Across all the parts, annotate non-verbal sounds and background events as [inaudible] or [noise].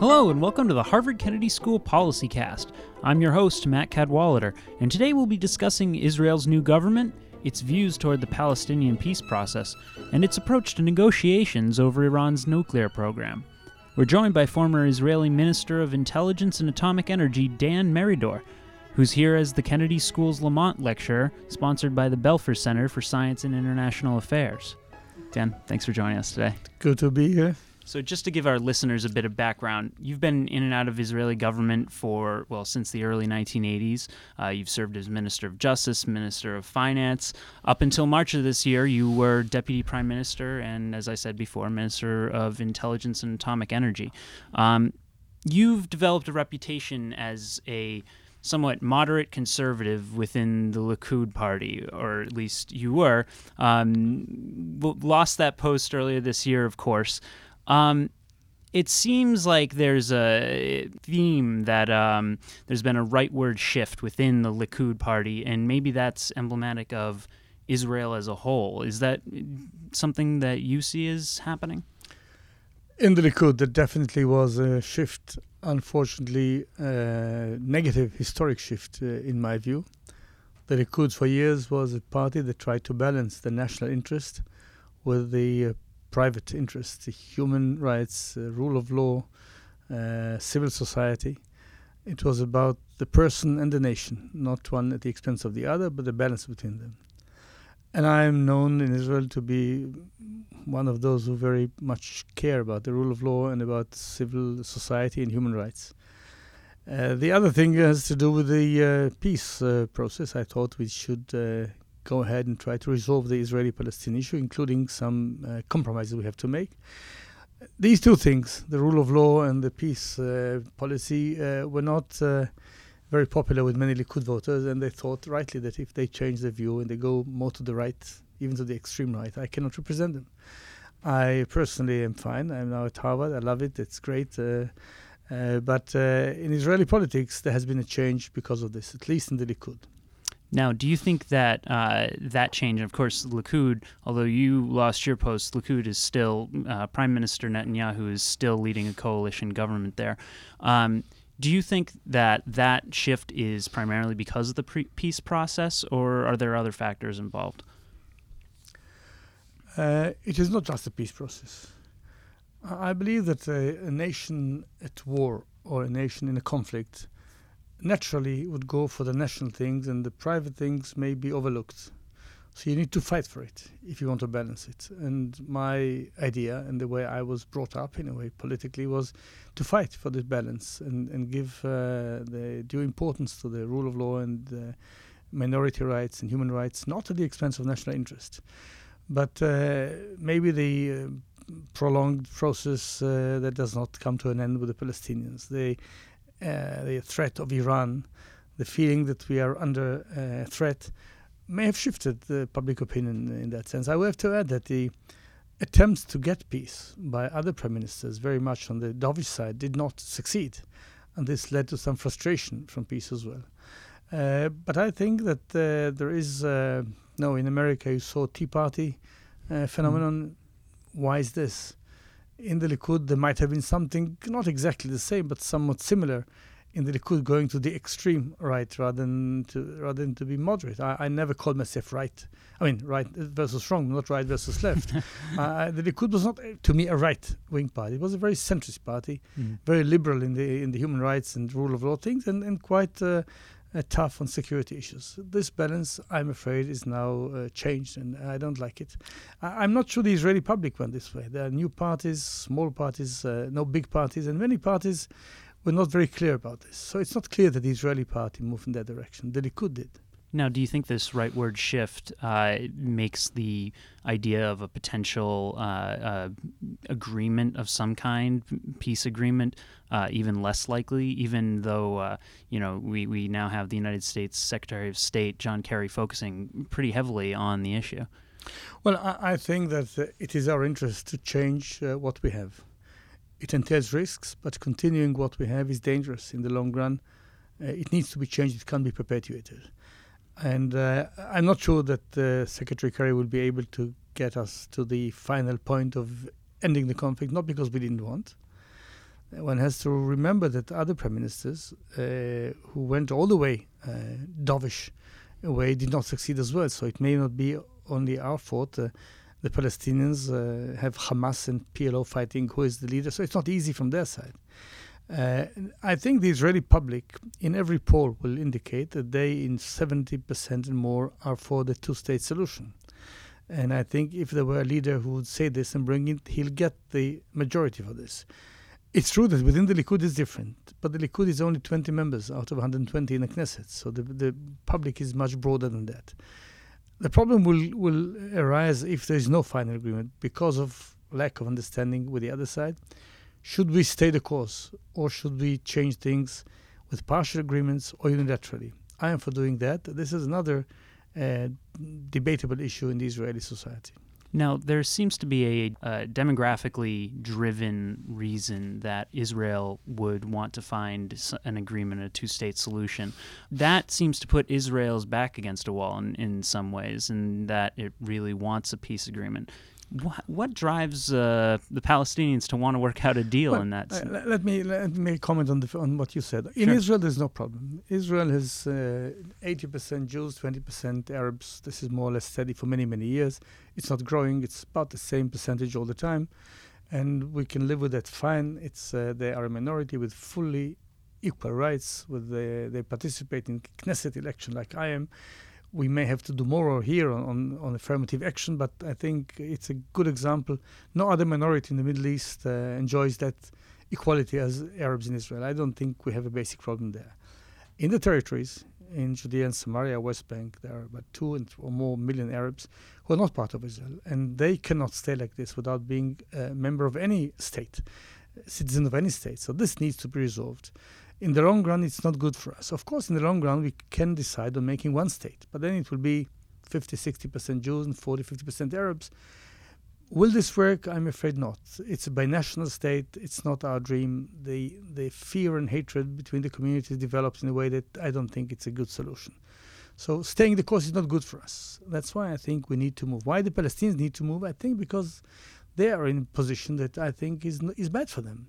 Hello, and welcome to the Harvard Kennedy School Policy Cast. I'm your host, Matt Cadwallader, and today we'll be discussing Israel's new government, its views toward the Palestinian peace process, and its approach to negotiations over Iran's nuclear program. We're joined by former Israeli Minister of Intelligence and Atomic Energy Dan Meridor, who's here as the Kennedy School's Lamont Lecturer, sponsored by the Belfer Center for Science and International Affairs. Dan, thanks for joining us today. Good to be here. So, just to give our listeners a bit of background, you've been in and out of Israeli government for, well, since the early 1980s. Uh, you've served as Minister of Justice, Minister of Finance. Up until March of this year, you were Deputy Prime Minister and, as I said before, Minister of Intelligence and Atomic Energy. Um, you've developed a reputation as a somewhat moderate conservative within the Likud party, or at least you were. Um, lost that post earlier this year, of course. Um, it seems like there's a theme that um, there's been a rightward shift within the Likud party, and maybe that's emblematic of Israel as a whole. Is that something that you see is happening? In the Likud, there definitely was a shift, unfortunately, uh, negative historic shift, uh, in my view. The Likud, for years, was a party that tried to balance the national interest with the uh, private interests, human rights, uh, rule of law, uh, civil society. It was about the person and the nation, not one at the expense of the other, but the balance between them. And I am known in Israel to be one of those who very much care about the rule of law and about civil society and human rights. Uh, the other thing has to do with the uh, peace uh, process. I thought we should uh, go ahead and try to resolve the Israeli Palestinian issue, including some uh, compromises we have to make. These two things, the rule of law and the peace uh, policy, uh, were not uh, very popular with many Likud voters, and they thought rightly that if they change their view and they go more to the right, even to the extreme right, I cannot represent them. I personally am fine. I'm now at Harvard. I love it. It's great. Uh, uh, but in Israeli politics, there has been a change because of this, at least in the Likud. Now, do you think that uh, that change, of course, Likud, although you lost your post, Likud is still, uh, Prime Minister Netanyahu is still leading a coalition government there. Um, do you think that that shift is primarily because of the pre- peace process, or are there other factors involved? Uh, it is not just the peace process. I believe that a, a nation at war or a nation in a conflict naturally would go for the national things and the private things may be overlooked. So you need to fight for it if you want to balance it. And my idea and the way I was brought up in a way politically was to fight for this balance and, and give uh, the due importance to the rule of law and uh, minority rights and human rights, not at the expense of national interest. But uh, maybe the uh, prolonged process uh, that does not come to an end with the Palestinians. They the threat of Iran, the feeling that we are under uh, threat, may have shifted the public opinion in that sense. I will have to add that the attempts to get peace by other prime ministers, very much on the dovish side, did not succeed. And this led to some frustration from peace as well. Uh, but I think that uh, there is, uh, no, in America you saw Tea Party uh, phenomenon. Mm. Why is this? In the Likud, there might have been something not exactly the same, but somewhat similar in the Likud going to the extreme right rather than to rather than to be moderate. I, I never called myself right. I mean, right versus wrong, not right versus left. [laughs] uh, the Likud was not, to me, a right-wing party. It was a very centrist party, mm. very liberal in the in the human rights and rule of law things, and and quite uh, uh, tough on security issues. This balance, I'm afraid, is now uh, changed, and I don't like it. I- am not sure the Israeli public went this way. There are new parties, small parties, uh, no big parties, and many parties were not very clear about this. So it's not clear that the Israeli party moved in that direction. The Likud did. Now, do you think this rightward shift uh, makes the idea of a potential uh, uh, agreement of some kind, peace agreement, uh, even less likely? Even though uh, you know we, we now have the United States Secretary of State John Kerry focusing pretty heavily on the issue. Well, I, I think that uh, it is our interest to change what we have. It entails risks, but continuing what we have is dangerous in the long run. it needs to be changed. It can't be perpetuated. And uh, I'm not sure that uh, Secretary Kerry will be able to get us to the final point of ending the conflict, not because we didn't want, one has to remember that other prime ministers uh, who went all the way uh, dovish way did not succeed as well. So it may not be only our fault. The Palestinians uh, have Hamas and PLO fighting who is the leader, so it's not easy from their side. Uh, I think the Israeli public, in every poll, will indicate that they, in 70% and more, are for the two state solution. And I think if there were a leader who would say this and bring it, he'll get the majority for this. It's true that within the Likud it's different, but the Likud is only 20 members out of 120 in the Knesset, so the, the public is much broader than that. The problem will, will arise if there is no final agreement because of lack of understanding with the other side. Should we stay the course or should we change things with partial agreements or unilaterally? I am for doing that. This is another uh, debatable issue in the Israeli society. Now, there seems to be a, a, demographically driven reason that Israel would want to find an agreement, a two state solution. That seems to put Israel's back against a wall in, in some ways, and that it really wants a peace agreement. What, what drives uh, the Palestinians to want to work out a deal well, in that? Uh, let me let me comment on the on what you said. In sure. Israel, there's no problem. Israel has uh, eighty percent Jews, twenty percent Arabs. This is more or less steady for many many years. It's not growing. It's about the same percentage all the time, and we can live with that fine. It's uh, they are a minority with fully equal rights. With the, they participate in Knesset election like I am we may have to do more here on, on, on, affirmative action, but I think it's a good example. No other minority in the Middle East uh, enjoys that equality as Arabs in Israel. I don't think we have a basic problem there. In the territories, in Judea and Samaria, West Bank, there are about two or more million Arabs who are not part of Israel, and they cannot stay like this without being a member of any state, citizen of any state. So this needs to be resolved in the long run, it's not good for us. Of course, in the long run, we can decide on making one state, but then it will be 50, 60% Jews and 40, 50% Arabs. Will this work? I'm afraid not. It's a binational state. It's not our dream. The, the fear and hatred between the communities develops in a way that I don't think it's a good solution. So staying the course is not good for us. That's why I think we need to move. Why the Palestinians need to move? I think because they are in a position that I think is is bad for them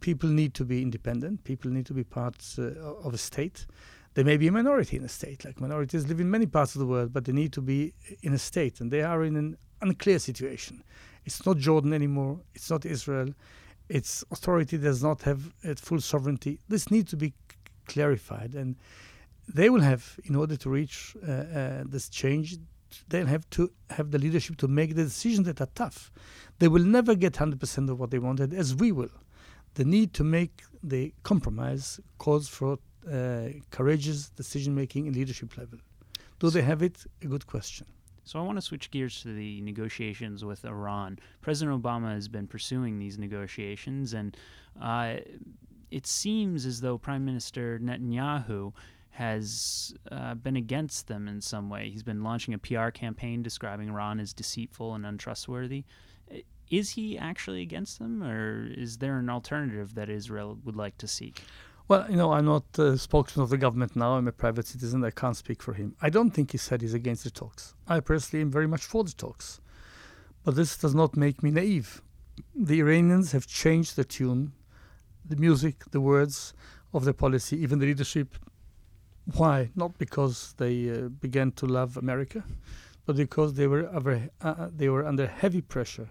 people need to be independent. People need to be parts uh, of a state. They may be a minority in a state, like minorities live in many parts of the world, but they need to be in a state, and they are in an unclear situation. It's not Jordan anymore. It's not Israel. Its authority does not have uh, full sovereignty. This needs to be clarified, and they will have, in order to reach uh, uh, this change, they'll have to have the leadership to make the decisions that are tough. They will never get 100% of what they wanted, as we will the need to make the compromise calls for uh, courageous decision making and leadership level. Do they have it? A good question. So I want to switch gears to the negotiations with Iran. President Obama has been pursuing these negotiations, and uh, it seems as though Prime Minister Netanyahu has uh, been against them in some way. He's been launching a PR campaign describing Iran as deceitful and untrustworthy is he actually against them, or is there an alternative that Israel would like to seek? Well, you know, I'm not a spokesman of the government now. I'm a private citizen. I can't speak for him. I don't think he said he's against the talks. I personally am very much for the talks. But this does not make me naive. The Iranians have changed the tune, the music, the words of their policy, even the leadership. Why? Not because they uh, began to love America, but because they were, uh, they were under heavy pressure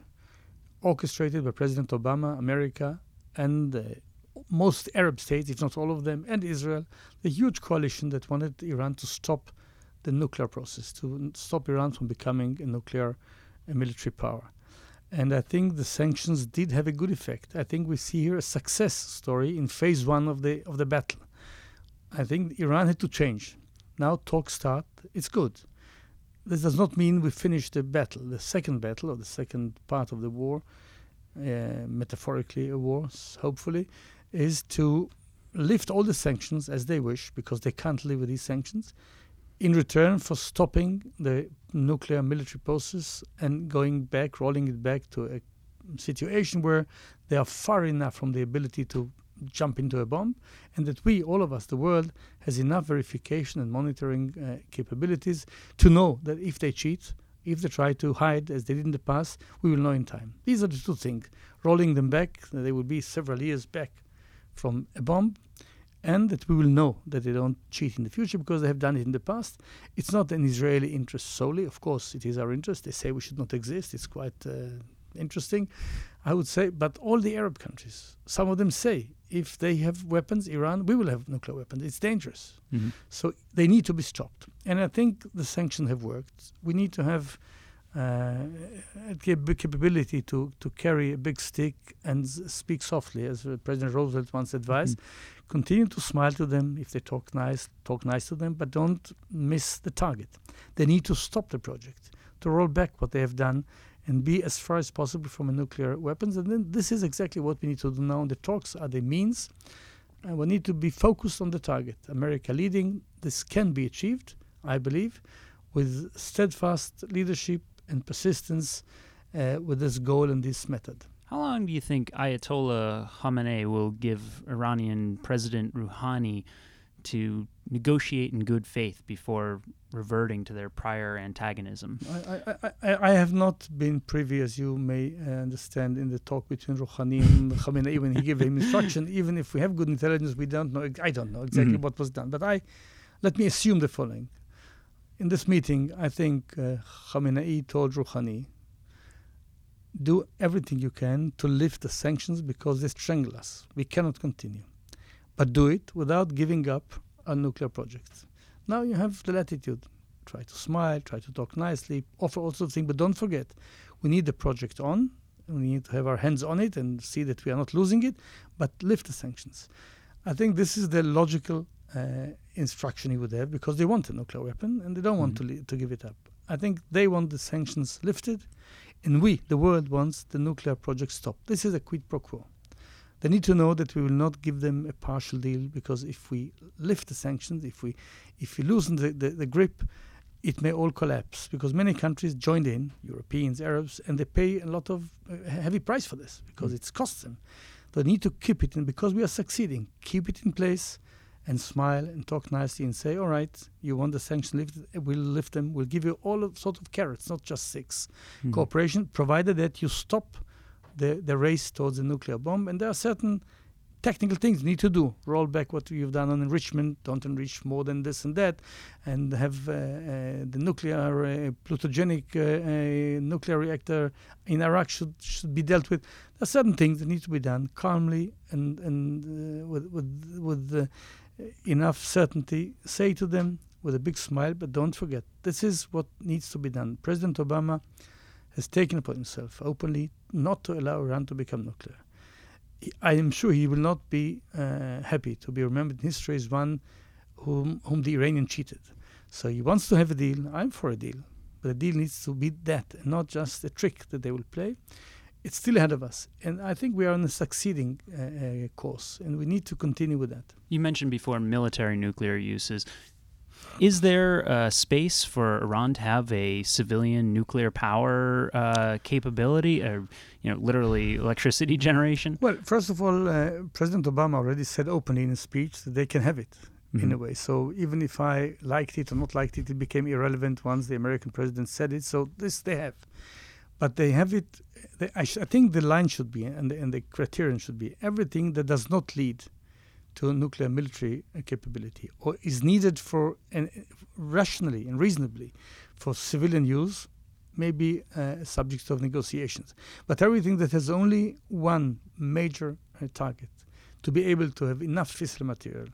orchestrated by President Obama, America, and uh, most Arab states, if not all of them, and Israel, the huge coalition that wanted Iran to stop the nuclear process, to stop Iran from becoming a nuclear a military power. And I think the sanctions did have a good effect. I think we see here a success story in phase one of the of the battle. I think Iran had to change. Now talks start. It's good. This does not mean we finished the battle, the second battle or the second part of the war, uh, metaphorically a war, hopefully, is to lift all the sanctions as they wish because they can't live with these sanctions in return for stopping the nuclear military process and going back, rolling it back to a situation where they are far enough from the ability to jump into a bomb, and that we, all of us, the world, has enough verification and monitoring uh, capabilities to know that if they cheat, if they try to hide as they did in the past, we will know in time. These are the two things rolling them back. They will be several years back from a bomb, and that we will know that they don't cheat in the future because they have done it in the past. It's not an Israeli interest solely. Of course, it is our interest. They say we should not exist. It's quite uh, interesting, I would say. But all the Arab countries, some of them say if they have weapons, Iran, we will have nuclear weapons. It's dangerous. Mm-hmm. So they need to be stopped. And I think the sanctions have worked. We need to have uh, capability to, to carry a big stick and speak softly, as President Roosevelt once advised. Mm-hmm. Continue to smile to them if they talk nice, talk nice to them, but don't miss the target. They need to stop the project, to roll back what they have done, and be as far as possible from nuclear weapons. And then this is exactly what we need to do now. The talks are the means, and we need to be focused on the target. America leading, this can be achieved, I believe, with steadfast leadership and persistence uh, with this goal and this method. How long do you think Ayatollah Khamenei will give Iranian President Rouhani to negotiate in good faith before reverting to their prior antagonism? I, I, I, I have not been privy, as you may uh, understand, in the talk between Rouhani and [laughs] Khamenei when he gave him instruction. Even if we have good intelligence, we don't know. I don't know exactly mm-hmm. what was done. But I, let me assume the following: in this meeting, I think uh, Khamenei told Rouhani, do everything you can to lift the sanctions because they strangle us. We cannot continue. But do it without giving up a nuclear project. Now you have the latitude. Try to smile, try to talk nicely, offer all sorts of things, but don't forget, we need the project on. We need to have our hands on it and see that we are not losing it, but lift the sanctions. I think this is the logical uh, instruction he would have because they want a nuclear weapon and they don't want mm-hmm. to, li- to give it up. I think they want the sanctions lifted and we, the world, wants the nuclear project stopped. This is a quid pro quo. They need to know that we will not give them a partial deal because if we lift the sanctions, if we if we loosen the, the, the grip, it may all collapse because many countries joined in, Europeans, Arabs, and they pay a lot of uh, heavy price for this because mm. it costs them. They need to keep it in because we are succeeding. Keep it in place and smile and talk nicely and say, all right, you want the sanctions lifted, we'll lift them. We'll give you all of sort of carrots, not just 6 mm-hmm. Cooperation, provided that you stop the, the race towards the nuclear bomb. And there are certain technical things you need to do. Roll back what you've done on enrichment, don't enrich more than this and that, and have uh, uh, the nuclear, uh, plutogenic uh, uh, nuclear reactor in Arak should, should be dealt with. There are certain things that need to be done calmly and, and uh, with, with, with enough certainty, say to them with a big smile, but don't forget, this is what needs to be done. President Obama has taken upon himself openly not to allow Iran to become nuclear. I am sure he will not be uh, happy to be remembered in history as one whom, whom the Iranian cheated. So he wants to have a deal. I'm for a deal. But the deal needs to be that and not just a trick that they will play it's still ahead of us. And I think we are on a succeeding uh, uh, course, and we need to continue with that. You mentioned before military nuclear uses. Is there a space for Iran to have a civilian nuclear power uh, capability, or you know, literally electricity [laughs] generation? Well, first of all, uh, President Obama already said openly in a speech that they can have it. Mm-hmm. in a way. So even if I liked it or not liked it, it became irrelevant once the American president said it. So this they have but they have it. They, I, sh- I, think the line should be, and the, and the criterion should be everything that does not lead to nuclear military capability or is needed for an, rationally and reasonably for civilian use may be uh, subject of negotiations. But everything that has only one major uh, target to be able to have enough fissile material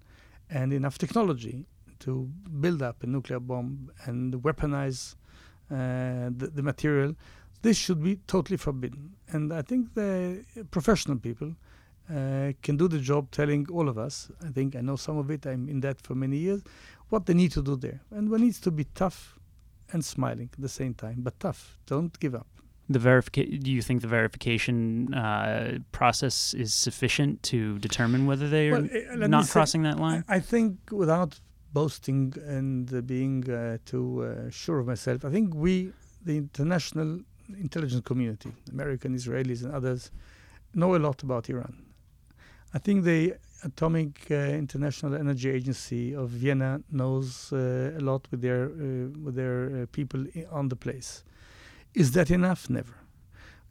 and enough technology to build up a nuclear bomb and weaponize uh, the, the material this should be totally forbidden. And I think the professional people uh, can do the job telling all of us, I think I know some of it, I'm in that for many years, what they need to do there. And one needs to be tough and smiling at the same time, but tough. Don't give up. The verification. Do you think the verification uh, process is sufficient to determine whether they are well, uh, not crossing that line? I think without boasting and uh, being uh, too uh, sure of myself, I think we, the international intelligence community, American, Israelis, and others, know a lot about Iran. I think the Atomic uh, International Energy Agency of Vienna knows uh, a lot with their uh, with their uh, people on the place. Is that enough? Never.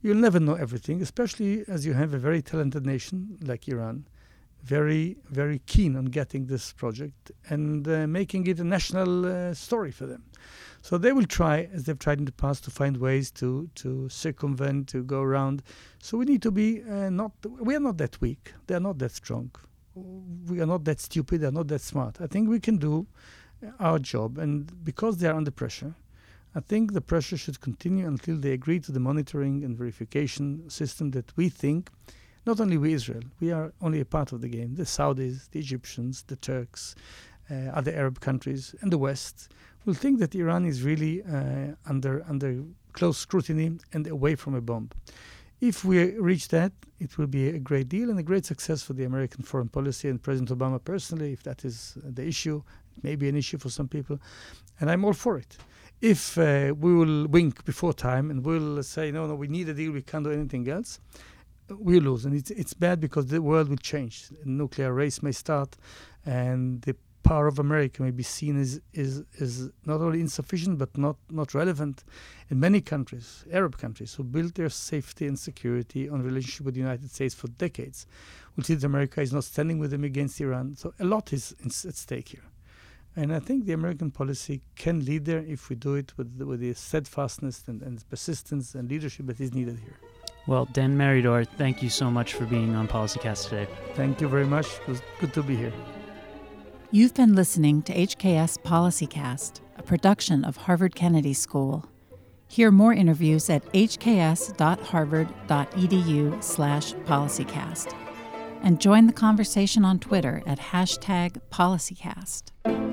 You'll never know everything, especially as you have a very talented nation like Iran, very, very keen on getting this project and making it a national story for them. So they will try, as they've tried in the past, to find ways to to circumvent, to go around. So we need to be uh, not. We are not that weak. They are not that strong. We are not that stupid. They are not that smart. I think we can do our job, and because they are under pressure, I think the pressure should continue until they agree to the monitoring and verification system that we think not only we Israel, we are only a part of the game. The Saudis, the Egyptians, the Turks, uh, other Arab countries, and the West will think that Iran is really uh, under under close scrutiny and away from a bomb. If we reach that, it will be a great deal and a great success for the American foreign policy and President Obama personally. If that is the issue, it may be an issue for some people, and I'm all for it. If uh, we will wink before time and we'll say no, no, we need a deal, we can't do anything else we lose, and it's it's bad because the world will change. Nuclear race may start, and the power of America may be seen as is is not only insufficient but not not relevant in many countries, Arab countries, who built their safety and security on relationship with the United States for decades. We see that America is not standing with them against Iran. So a lot is at stake here. And I think the American policy can lead there if we do it with, with the steadfastness and, and persistence and leadership that is needed here. Well, Dan Meridor, thank you so much for being on PolicyCast today. Thank you very much. It was good to be here. You've been listening to HKS PolicyCast, a production of Harvard Kennedy School. Hear more interviews at hks.harvard.edu slash policycast. And join the conversation on Twitter at hashtag PolicyCast.